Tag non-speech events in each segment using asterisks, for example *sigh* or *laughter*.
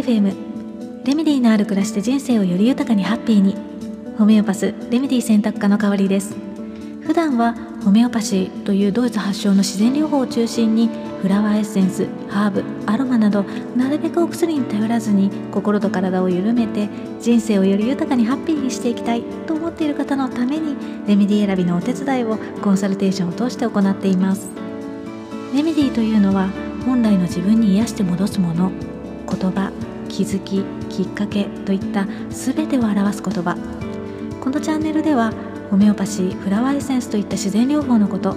FM レメディーのある暮らしで人生をより豊かにハッピーに。ホメオパスレメディ選択科の代わりです。普段はホメオパシーというドイツ発祥の自然療法を中心にフラワーエッセンスハーブアロマなどなるべくお薬に頼らずに心と体を緩めて人生をより豊かにハッピーにしていきたいと思っている方のためにレメディ選びのお手伝いをコンサルテーションを通して行っています。レメディというのは本来の自分に癒して戻すもの。言葉。気づききっかけといった全てを表す言葉。このチャンネルではホメオパシーフラワーエッセンスといった自然療法のこと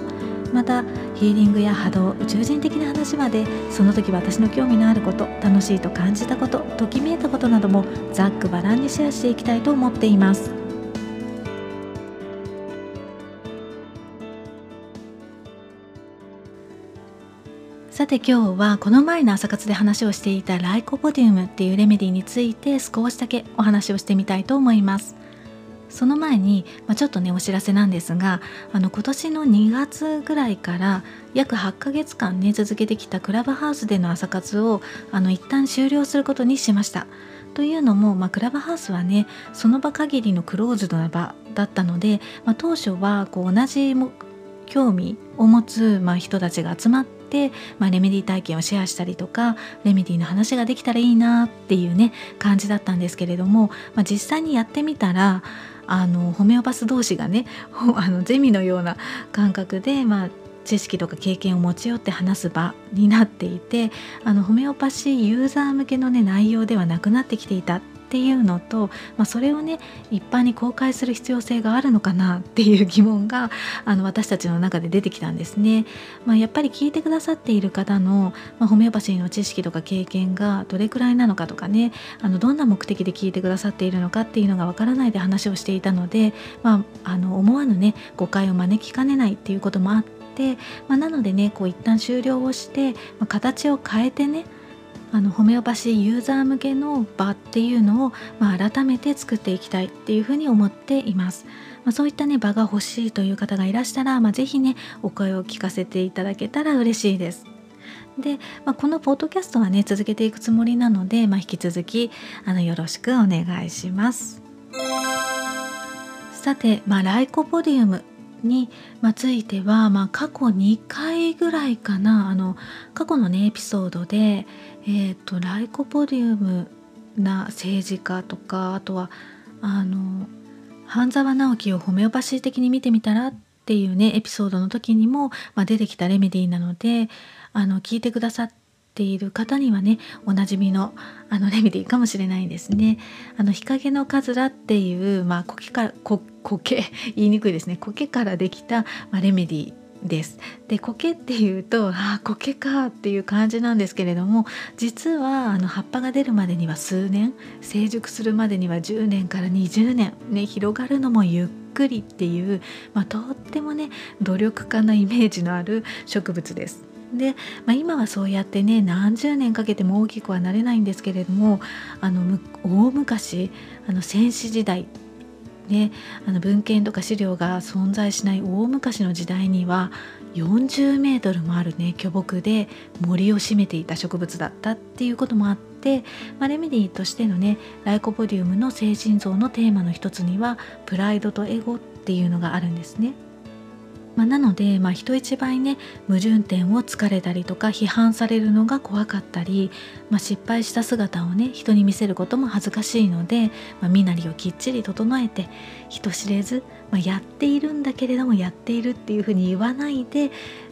またヒーリングや波動宇宙人的な話までその時私の興味のあること楽しいと感じたことときめいたことなどもざっくばらんにシェアしていきたいと思っています。さて今日はこの前の朝活で話をしていたライコポディウムっていうレメディについて少しだけお話をしてみたいと思いますその前に、まあ、ちょっとねお知らせなんですがあの今年の2月ぐらいから約8ヶ月間ね続けてきたクラブハウスでの朝活をあの一旦終了することにしました。というのも、まあ、クラブハウスはねその場限りのクローズドな場だったので、まあ、当初はこう同じ興味を持つ、まあ、人たちが集まって、まあ、レメディ体験をシェアしたりとかレメディの話ができたらいいなっていうね感じだったんですけれども、まあ、実際にやってみたらあのホメオパス同士がね *laughs* あのゼミのような感覚で、まあ、知識とか経験を持ち寄って話す場になっていてあのホメオパシーユーザー向けの、ね、内容ではなくなってきていたっていうのと、まあ、それをね一般に公開する必要性があるのかなっていう疑問が *laughs* あの私たちの中で出てきたんですね。まあ、やっぱり聞いてくださっている方の、まあ、ホメオパシーの知識とか経験がどれくらいなのかとかねあのどんな目的で聞いてくださっているのかっていうのがわからないで話をしていたので、まあ、あの思わぬね誤解を招きかねないっていうこともあって、まあ、なのでねこう一旦終了をして、まあ、形を変えてねあのホメオパシーユーザー向けの場っていうのを、まあ、改めて作っていきたいっていうふうに思っています。まあ、そういったね場が欲しいという方がいらしたら、まあ、ぜひねお声を聞かせていただけたら嬉しいです。で、まあ、このポッドキャストはね続けていくつもりなので、まあ、引き続きあのよろしくお願いします。さて、まあ、ライコポディウムに、ついては、まあ、過去2回ぐらいかなあの過去のねエピソードで、えーと、ライコポディウムな政治家とかあとはあの半沢直樹をホメオパシー的に見てみたらっていうねエピソードの時にも、まあ、出てきたレメディーなのであの聞いてくださってている方にはねおなじみのあのレメディーかもしれないですね。あの日陰のカズラっていう、まあ、苔か苔 *laughs* 言いにくいですね苔からできた、まあ、レメディーです。で苔っていうとあ苔かっていう感じなんですけれども実はあの葉っぱが出るまでには数年成熟するまでには10年から20年、ね、広がるのもゆっくりっていう、まあ、とってもね努力家なイメージのある植物です。で、まあ、今はそうやってね何十年かけても大きくはなれないんですけれどもあの大昔あの戦死時代ね、あの文献とか資料が存在しない大昔の時代には40メートルもあるね巨木で森を占めていた植物だったっていうこともあって、まあ、レメディーとしてのねライコポディウムの精神像のテーマの一つにはプライドとエゴっていうのがあるんですね。まあ、なので、まあ、人一倍ね矛盾点を突かれたりとか批判されるのが怖かったり、まあ、失敗した姿をね人に見せることも恥ずかしいので、ま、身なりをきっちり整えて人知れず、ま、やっているんだけれどもやっているっていうふうに言わないで、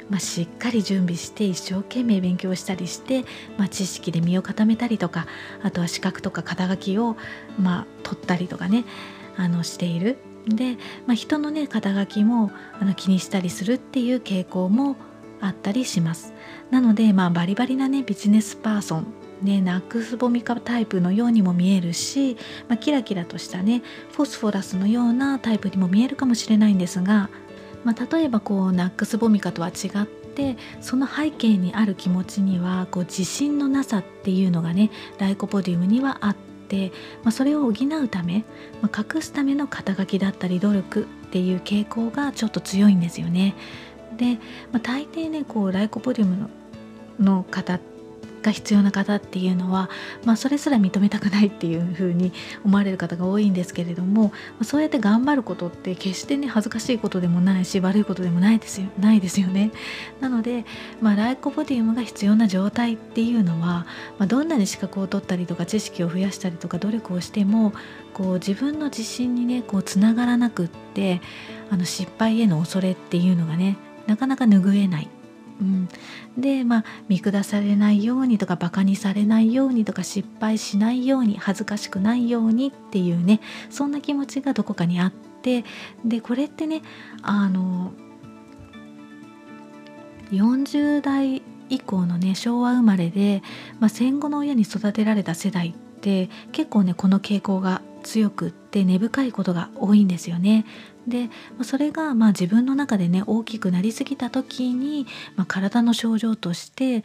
ま、しっかり準備して一生懸命勉強したりして、ま、知識で身を固めたりとかあとは資格とか肩書きを、ま、取ったりとかねあのしている。で、まあ、人のね肩書きもあの気にしたりするっていう傾向もあったりします。なので、まあ、バリバリなねビジネスパーソンね、ナックスボミカタイプのようにも見えるし、まあ、キラキラとしたねフォスフォラスのようなタイプにも見えるかもしれないんですが、まあ、例えばこうナックスボミカとは違ってその背景にある気持ちにはこう自信のなさっていうのがねライコポディウムにはあって、まあ、それを補うため、まあ、隠すための肩書きだったり努力っていう傾向がちょっと強いんですよね。で、まあ、大抵ねこうライコポリウムの方ってが必要な方っていうのは、まあ、それすら認めたくないっていうふうに思われる方が多いんですけれどもそうやって頑張ることって決してね恥ずかしいことでもないし悪いことでもないですよないですよね。なので、まあ、ライコポディウムが必要な状態っていうのは、まあ、どんなに資格を取ったりとか知識を増やしたりとか努力をしてもこう自分の自信にねこうつながらなくってあの失敗への恐れっていうのがねなかなか拭えないうん、でまあ見下されないようにとかバカにされないようにとか失敗しないように恥ずかしくないようにっていうねそんな気持ちがどこかにあってでこれってねあの40代以降のね昭和生まれで、まあ、戦後の親に育てられた世代って結構ねこの傾向が強くって根深いことが多いんですよね。でそれがまあ自分の中でね大きくなりすぎた時に、まあ、体の症状として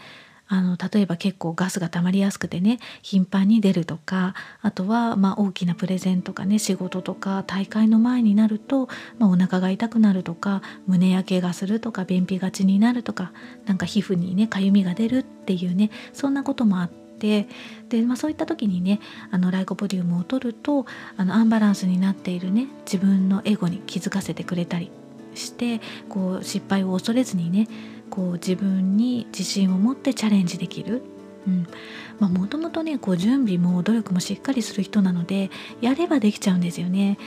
あの例えば結構ガスが溜まりやすくてね頻繁に出るとかあとはまあ大きなプレゼントとかね仕事とか大会の前になると、まあ、お腹が痛くなるとか胸焼けがするとか便秘がちになるとかなんか皮膚にねかゆみが出るっていうねそんなこともあって。で、まあ、そういった時にねあのライコポディウムを取るとあのアンバランスになっているね自分のエゴに気づかせてくれたりしてこう失敗を恐れずにねこう自分に自信を持ってチャレンジできる。もともとねこう準備も努力もしっかりする人なのでやればできちゃうんですよね。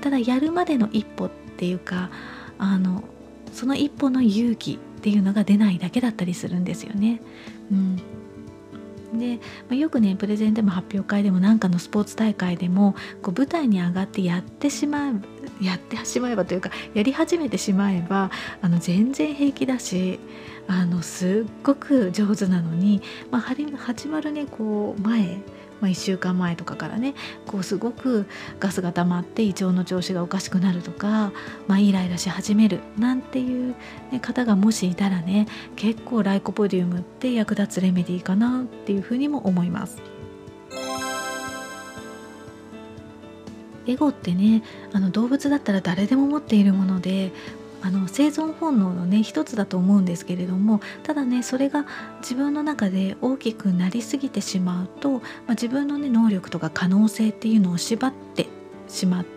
ただやるまでの一歩っていうかあのその一歩の勇気っていうのが出ないだけだったりするんですよね。うん、で、まあ、よくねプレゼンでも発表会でも何かのスポーツ大会でもこう舞台に上がってやってしまうやってしまえばというかやり始めてしまえばあの全然平気だしあのすっごく上手なのに、まあ、始まるねこう前まあ、1週間前とかからねこうすごくガスが溜まって胃腸の調子がおかしくなるとか、まあ、イライラし始めるなんていう、ね、方がもしいたらね結構ライコポディウムって役立つレメディーかなっていうふうにも思います。エゴってねあの動物だったら誰でも持っているものであの生存本能のね一つだと思うんですけれどもただねそれが自分の中で大きくなりすぎてしまうと、まあ、自分のね能力とか可能性っていうのを縛ってしまって、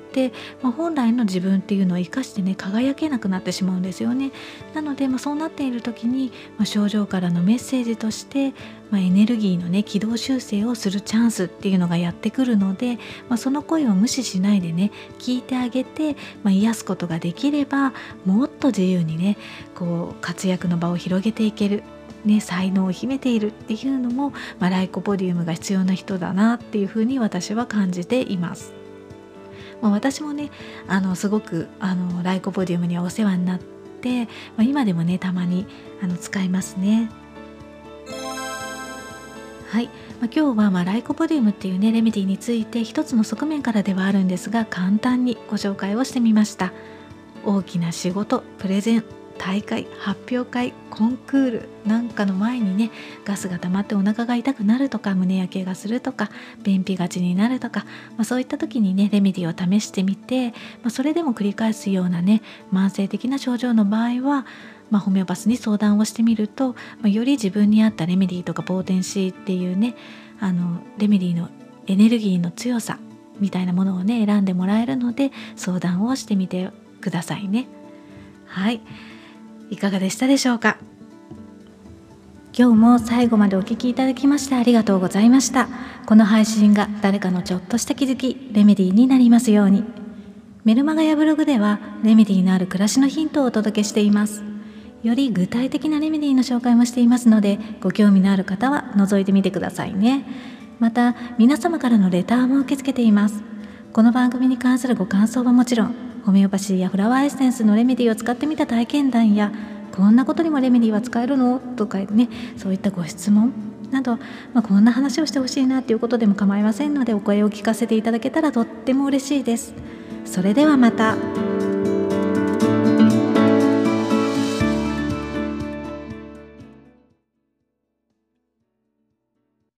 まあ、本来の自分っていうのを生かしてね輝けなくなってしまうんですよね。なので、まあ、そうなっている時に、まあ、症状からのメッセージとして、まあ、エネルギーのね軌道修正をするチャンスっていうのがやってくるので、まあ、その声を無視しないでね聞いてあげて、まあ、癒すことができればもっと自由にねこう活躍の場を広げていけるね、才能を秘めているっていうのも、まあ、ライコポディウムが必要な人だなっていうふうに私は感じています。まあ、私もねあのすごくあのライコポディウムにはお世話になって、まあ、今でもねたまにあの使いますね。はい、まあ、今日はまライコポディウムっていうねレメディについて一つの側面からではあるんですが簡単にご紹介をしてみました。大きな仕事プレゼン。大会発表会コンクールなんかの前にねガスが溜まってお腹が痛くなるとか胸焼けがするとか便秘がちになるとか、まあ、そういった時にねレメディを試してみて、まあ、それでも繰り返すようなね慢性的な症状の場合はまあ、ホメオパスに相談をしてみると、まあ、より自分に合ったレメディーとかポーテンシーっていうねあのレメディーのエネルギーの強さみたいなものをね選んでもらえるので相談をしてみてくださいね。はいいかがでしたでしょうか？今日も最後までお聴きいただきましてありがとうございました。この配信が誰かのちょっとした気づきレメディーになりますように。メルマガやブログではレメディーのある暮らしのヒントをお届けしています。より具体的なレメディーの紹介もしていますのでご興味のある方は覗いてみてくださいね。また皆様からのレターも受け付けています。この番組に関するご感想はもちろんホメオパシーやフラワーエッセンスのレメディーを使ってみた体験談やこんなことにもレメディーは使えるの？とかねそういったご質問など、まあ、こんな話をしてほしいなっていうことでも構いませんのでお声を聞かせていただけたらとっても嬉しいです。それではまた。